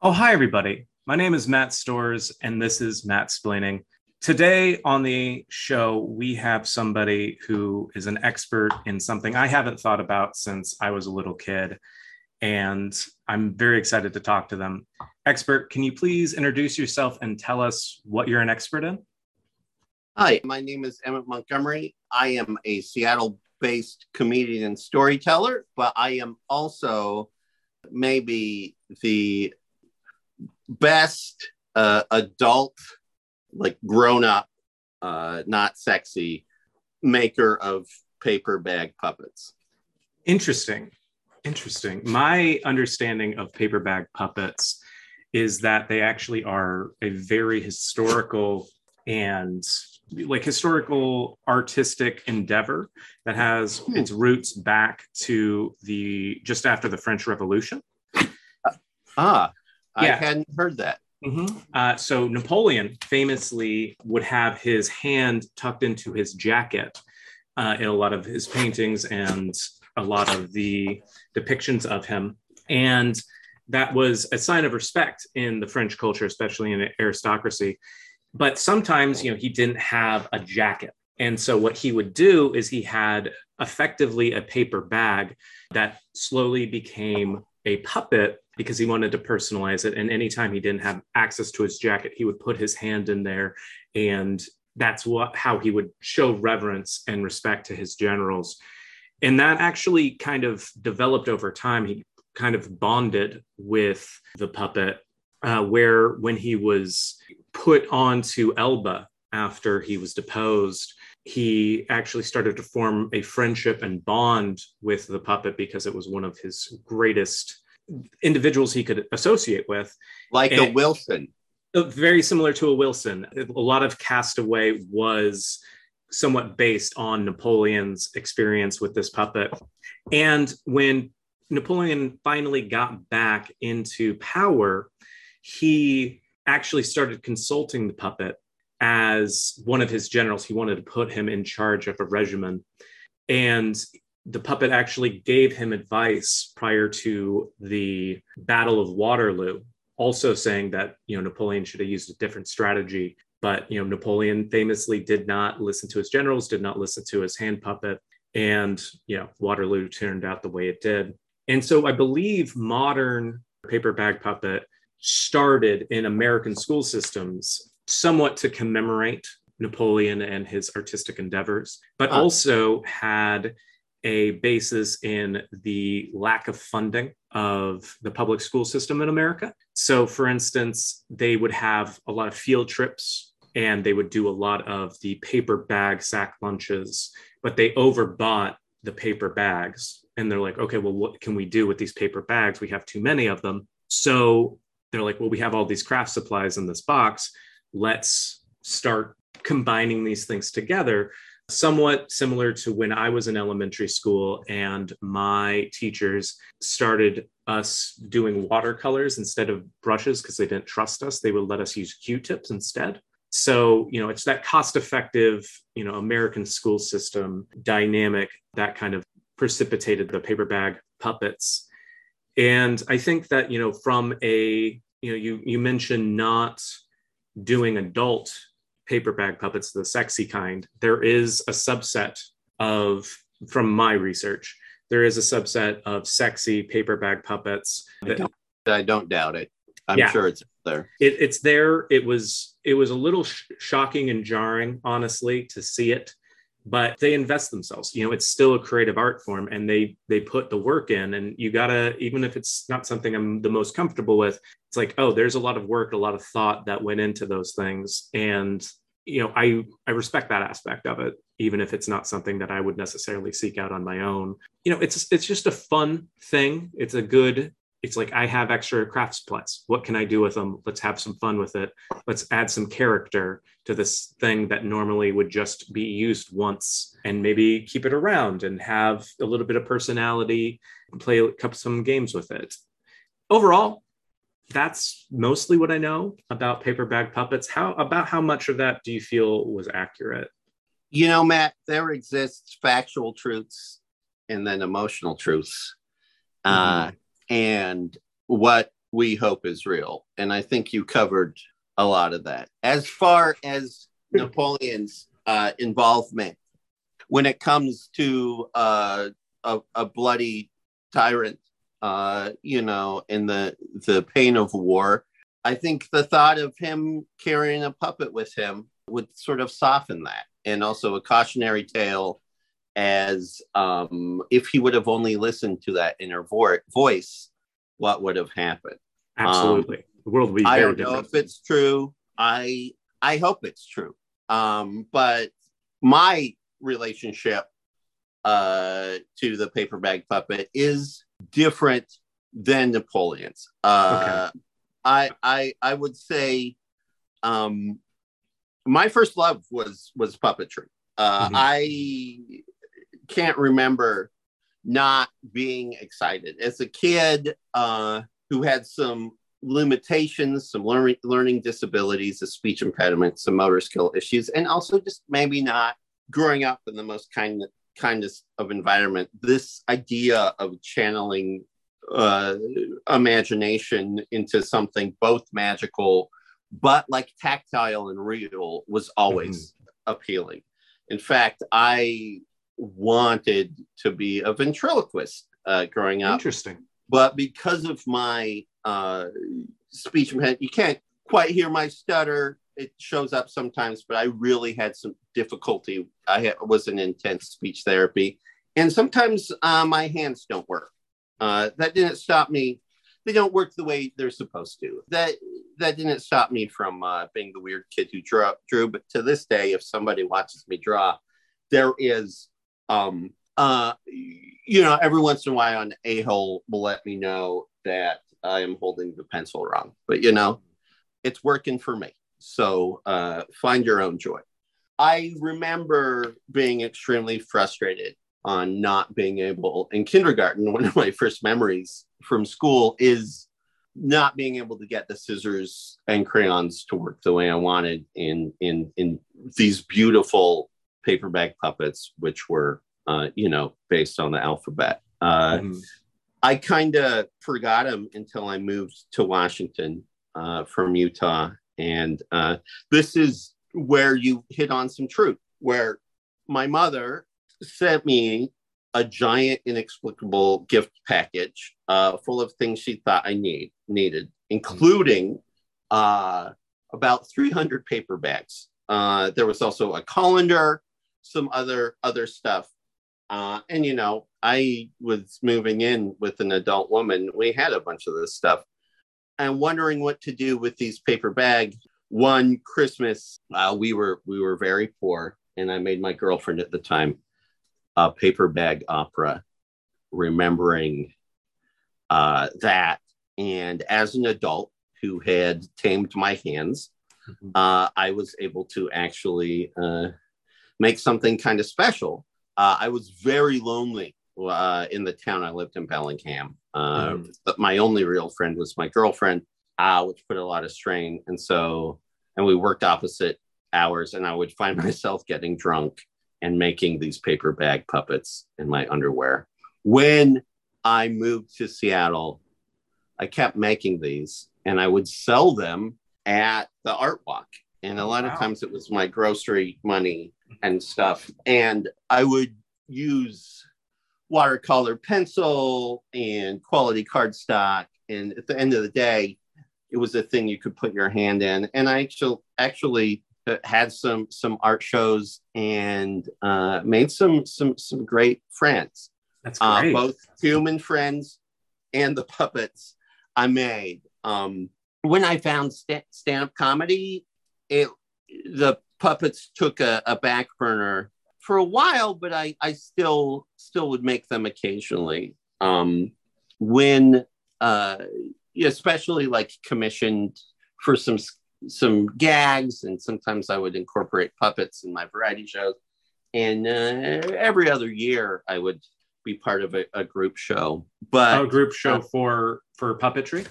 Oh, hi, everybody. My name is Matt Stores, and this is Matt Splaining. Today on the show, we have somebody who is an expert in something I haven't thought about since I was a little kid. And I'm very excited to talk to them. Expert, can you please introduce yourself and tell us what you're an expert in? Hi, my name is Emmett Montgomery. I am a Seattle based comedian and storyteller, but I am also maybe the best uh, adult, like grown up, uh, not sexy maker of paper bag puppets. Interesting. Interesting. My understanding of paper bag puppets is that they actually are a very historical and like historical artistic endeavor that has hmm. its roots back to the just after the French Revolution. Uh, ah, yeah. I hadn't heard that. Mm-hmm. Uh, so Napoleon famously would have his hand tucked into his jacket uh, in a lot of his paintings and a lot of the depictions of him, and that was a sign of respect in the French culture, especially in aristocracy. But sometimes, you know, he didn't have a jacket, and so what he would do is he had effectively a paper bag that slowly became a puppet because he wanted to personalize it. And anytime he didn't have access to his jacket, he would put his hand in there. And that's what how he would show reverence and respect to his generals. And that actually kind of developed over time. He kind of bonded with the puppet, uh, where when he was put onto Elba after he was deposed, he actually started to form a friendship and bond with the puppet because it was one of his greatest individuals he could associate with. Like and a Wilson. Uh, very similar to a Wilson. A lot of Castaway was somewhat based on Napoleon's experience with this puppet. And when Napoleon finally got back into power, he actually started consulting the puppet as one of his generals. He wanted to put him in charge of a regiment. And the puppet actually gave him advice prior to the Battle of Waterloo, also saying that you know Napoleon should have used a different strategy. But you know Napoleon famously did not listen to his generals, did not listen to his hand puppet, and you know Waterloo turned out the way it did. And so I believe modern paper bag puppet started in American school systems somewhat to commemorate Napoleon and his artistic endeavors, but ah. also had a basis in the lack of funding of the public school system in America. So, for instance, they would have a lot of field trips and they would do a lot of the paper bag sack lunches, but they overbought the paper bags. And they're like, okay, well, what can we do with these paper bags? We have too many of them. So they're like, well, we have all these craft supplies in this box. Let's start combining these things together somewhat similar to when I was in elementary school and my teachers started us doing watercolors instead of brushes because they didn't trust us. They would let us use Q-tips instead. So, you know, it's that cost effective, you know, American school system dynamic that kind of precipitated the paper bag puppets. And I think that, you know, from a, you know, you you mentioned not doing adult paper bag puppets, the sexy kind, there is a subset of, from my research, there is a subset of sexy paper bag puppets. That, I, don't, I don't doubt it. I'm yeah, sure it's there. It, it's there. It was it was a little sh- shocking and jarring, honestly, to see it but they invest themselves. You know it's still a creative art form and they they put the work in and you gotta even if it's not something i'm the most comfortable with it's like oh there's a lot of work a lot of thought that went into those things. And you know i i respect that aspect of it even if it's not something that i would necessarily seek out on my own. You know it's it's just a fun thing. It's a good it's like I have extra craft supplies. What can I do with them? Let's have some fun with it. Let's add some character to this thing that normally would just be used once and maybe keep it around and have a little bit of personality and play couple some games with it. Overall, that's mostly what I know about paper bag puppets. How about how much of that do you feel was accurate? You know, Matt, there exists factual truths and then emotional truths. Mm-hmm. Uh, and what we hope is real. And I think you covered a lot of that. As far as Napoleon's uh, involvement, when it comes to uh, a, a, bloody tyrant, uh, you know, in the the pain of war, I think the thought of him carrying a puppet with him would sort of soften that, and also a cautionary tale as um, if he would have only listened to that inner vo- voice, what would have happened? Absolutely, um, the world would be. I don't different. know if it's true. I I hope it's true. Um, but my relationship uh, to the paper bag puppet is different than Napoleon's. Uh, okay. I I I would say um, my first love was was puppetry. Uh, mm-hmm. I can't remember not being excited as a kid uh, who had some limitations, some learning learning disabilities, a speech impediment, some motor skill issues, and also just maybe not growing up in the most kind kindest of environment. This idea of channeling uh, imagination into something both magical but like tactile and real was always mm-hmm. appealing. In fact, I wanted to be a ventriloquist uh, growing up. Interesting. But because of my uh, speech impediment, you can't quite hear my stutter. It shows up sometimes, but I really had some difficulty. I had, was in intense speech therapy, and sometimes uh, my hands don't work. Uh, that didn't stop me. They don't work the way they're supposed to. That that didn't stop me from uh, being the weird kid who drew, drew. But to this day, if somebody watches me draw, there is um, uh, you know, every once in a while, an a hole will let me know that I am holding the pencil wrong. But you know, it's working for me. So uh, find your own joy. I remember being extremely frustrated on not being able in kindergarten. One of my first memories from school is not being able to get the scissors and crayons to work the way I wanted in in in these beautiful paper bag puppets, which were, uh, you know, based on the alphabet. Uh, mm-hmm. I kind of forgot them until I moved to Washington uh, from Utah. And uh, this is where you hit on some truth, where my mother sent me a giant, inexplicable gift package uh, full of things she thought I need needed, including uh, about 300 paper bags. Uh, there was also a colander some other other stuff. Uh, and you know, I was moving in with an adult woman. We had a bunch of this stuff. I'm wondering what to do with these paper bags. One Christmas, uh, we were we were very poor, and I made my girlfriend at the time a paper bag opera, remembering uh, that. And as an adult who had tamed my hands, mm-hmm. uh, I was able to actually uh, make something kind of special. Uh, I was very lonely uh, in the town I lived in Bellingham. Uh, mm. But my only real friend was my girlfriend, uh, which put a lot of strain. And so, and we worked opposite hours, and I would find myself getting drunk and making these paper bag puppets in my underwear. When I moved to Seattle, I kept making these and I would sell them at the art walk. And a lot wow. of times it was my grocery money and stuff. And I would use watercolor pencil and quality cardstock. And at the end of the day, it was a thing you could put your hand in. And I actually actually had some some art shows and uh, made some some some great friends. That's uh, great. Uh, both human friends and the puppets I made. Um, when I found st- stand-up comedy, it the puppets took a, a back burner for a while, but I, I still still would make them occasionally. Um, when uh, especially like commissioned for some some gags, and sometimes I would incorporate puppets in my variety shows. And uh, every other year, I would be part of a, a group show. But a group show uh, for for puppetry.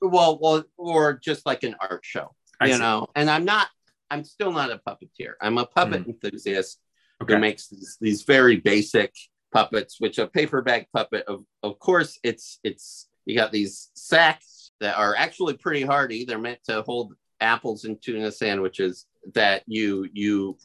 Well, well, or just like an art show, I you see. know. And I'm not I'm still not a puppeteer. I'm a puppet mm. enthusiast okay. who makes these, these very basic puppets, which a paper bag puppet, of, of course, it's it's you got these sacks that are actually pretty hardy. They're meant to hold apples and tuna sandwiches that you you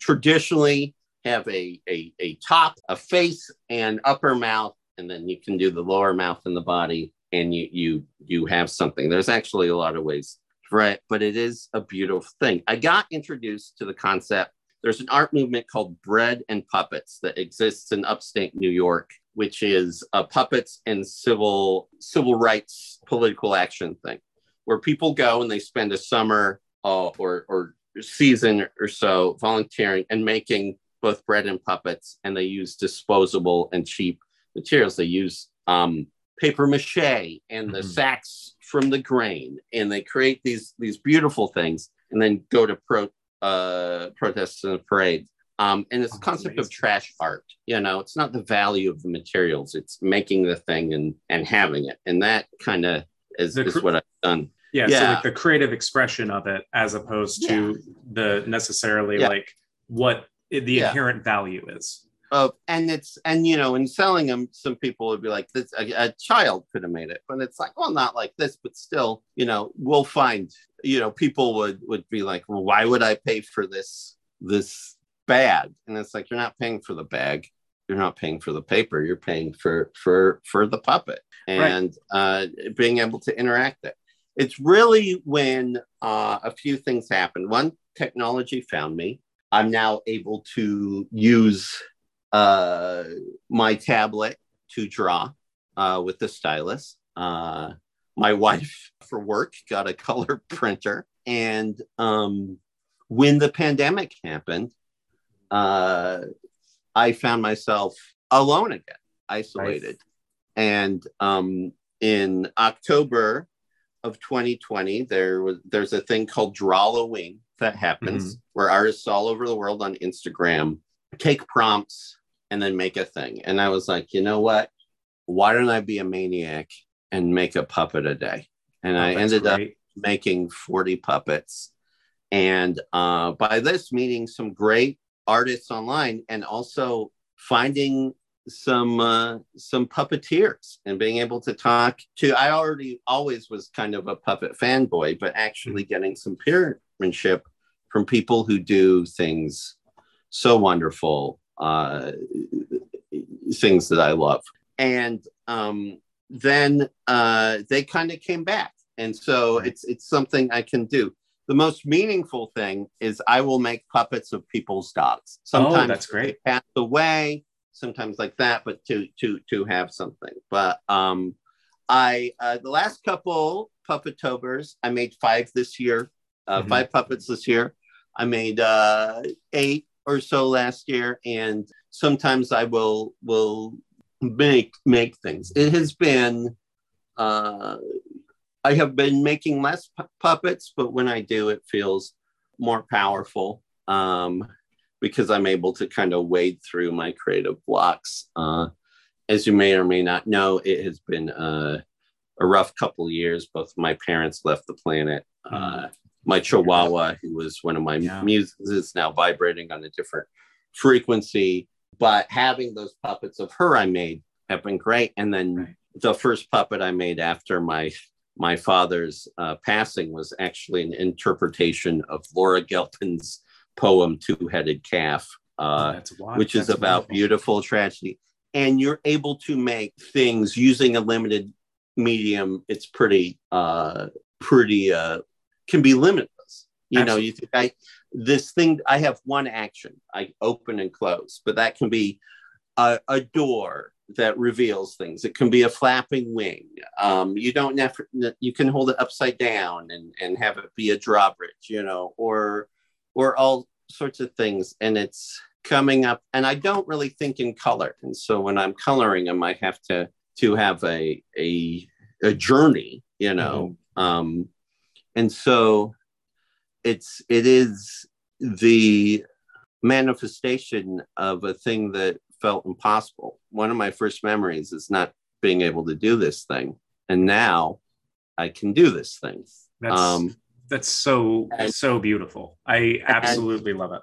traditionally have a, a, a top, a face, and upper mouth, and then you can do the lower mouth and the body, and you you you have something. There's actually a lot of ways it, but it is a beautiful thing. I got introduced to the concept. There's an art movement called Bread and Puppets that exists in upstate New York, which is a puppets and civil civil rights political action thing, where people go and they spend a summer uh, or or season or so volunteering and making both bread and puppets, and they use disposable and cheap materials. They use um, paper mache and the mm-hmm. sacks from the grain, and they create these these beautiful things, and then go to pro uh, protests and parades. Um, and it's a concept amazing. of trash art. You know, it's not the value of the materials; it's making the thing and and having it, and that kind of is, is what I've done. Yeah, yeah, so like the creative expression of it, as opposed to yeah. the necessarily yeah. like what the inherent value is. Uh, and it's and you know in selling them some people would be like this a, a, child could have made it. But it's like well not like this but still you know we'll find you know people would would be like well why would i pay for this this bag? And it's like you're not paying for the bag. You're not paying for the paper. You're paying for for for the puppet. And right. uh being able to interact it it's really when uh, a few things happened. One technology found me. I'm now able to use uh, my tablet to draw uh, with the stylus. Uh, my wife, for work, got a color printer. And um, when the pandemic happened, uh, I found myself alone again, isolated. Nice. And um, in October of 2020, there was there's a thing called Drawloween, that happens mm-hmm. where artists all over the world on Instagram take prompts and then make a thing. And I was like, you know what? Why don't I be a maniac and make a puppet a day? And oh, I ended great. up making 40 puppets. And uh, by this, meeting some great artists online and also finding some uh, some puppeteers and being able to talk to i already always was kind of a puppet fanboy but actually mm-hmm. getting some peermanship from people who do things so wonderful uh, things that i love and um, then uh, they kind of came back and so right. it's it's something i can do the most meaningful thing is i will make puppets of people's dogs sometimes oh, that's great pass away sometimes like that, but to to to have something. But um, I uh, the last couple puppetobers, I made five this year, uh, mm-hmm. five puppets this year. I made uh, eight or so last year, and sometimes I will will make make things. It has been. Uh, I have been making less pu- puppets, but when I do, it feels more powerful. Um, because I'm able to kind of wade through my creative blocks. Uh, as you may or may not know, it has been uh, a rough couple years. Both my parents left the planet. Uh, my Chihuahua, who was one of my yeah. muses, is now vibrating on a different frequency. But having those puppets of her I made have been great. And then right. the first puppet I made after my my father's uh, passing was actually an interpretation of Laura Gilpin's poem Two Headed Calf, uh, oh, which is about wonderful. beautiful tragedy. And you're able to make things using a limited medium. It's pretty, uh, pretty, uh, can be limitless. You Absolutely. know, you think I, this thing, I have one action, I open and close, but that can be a, a door that reveals things. It can be a flapping wing. Um, you don't never, you can hold it upside down and, and have it be a drawbridge, you know, or or all sorts of things. And it's coming up, and I don't really think in color. And so when I'm coloring them, I have to to have a a, a journey, you know. Mm-hmm. Um, and so it's it is the manifestation of a thing that felt impossible. One of my first memories is not being able to do this thing, and now I can do this thing. That's, um, that's so and, so beautiful. I absolutely and, love it.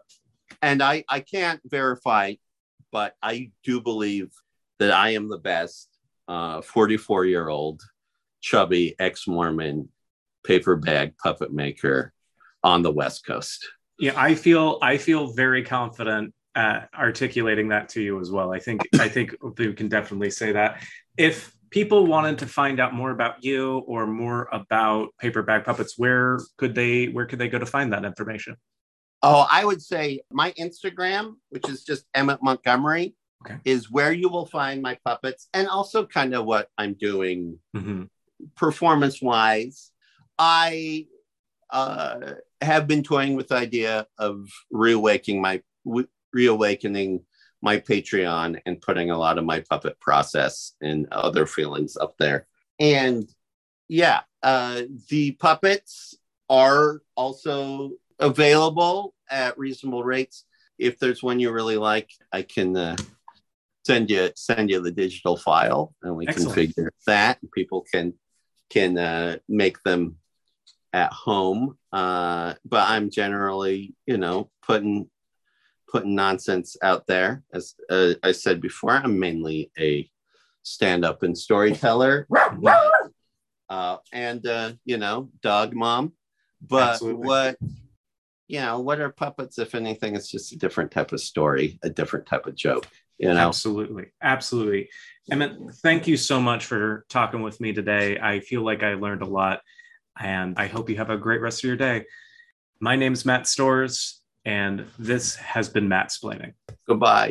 And I I can't verify, but I do believe that I am the best uh, 44 year old chubby ex-Mormon paper bag puppet maker on the West Coast. Yeah, I feel I feel very confident at articulating that to you as well. I think I think we can definitely say that. If people wanted to find out more about you or more about paper bag puppets, where could they where could they go to find that information? Oh, I would say my Instagram, which is just Emmett Montgomery, Okay. is where you will find my puppets and also kind of what I'm doing Mhm. performance wise. I uh, have been toying with the idea of reawakening my reawakening my Patreon and putting a lot of my puppet process and other feelings up there. And yeah, uh, the puppets are also available at reasonable rates. If there's one you really like, I can uh, send you send you the digital file, and we Excellent. can figure that. People can can uh, make them at home. Uh, but I'm generally, you know, putting putting nonsense out there. As uh, I said before, I'm mainly a stand up and storyteller, uh, and uh, you know, dog mom. But Absolutely. what you know, what are puppets? If anything, it's just a different type of story, a different type of joke. You know, Absolutely. Absolutely. Emmett, thank you so much for talking with me today. I feel like I learned a lot and I hope you have a great rest of your day. My name's Matt Stores, and this has been Matt Splaining. goodbye.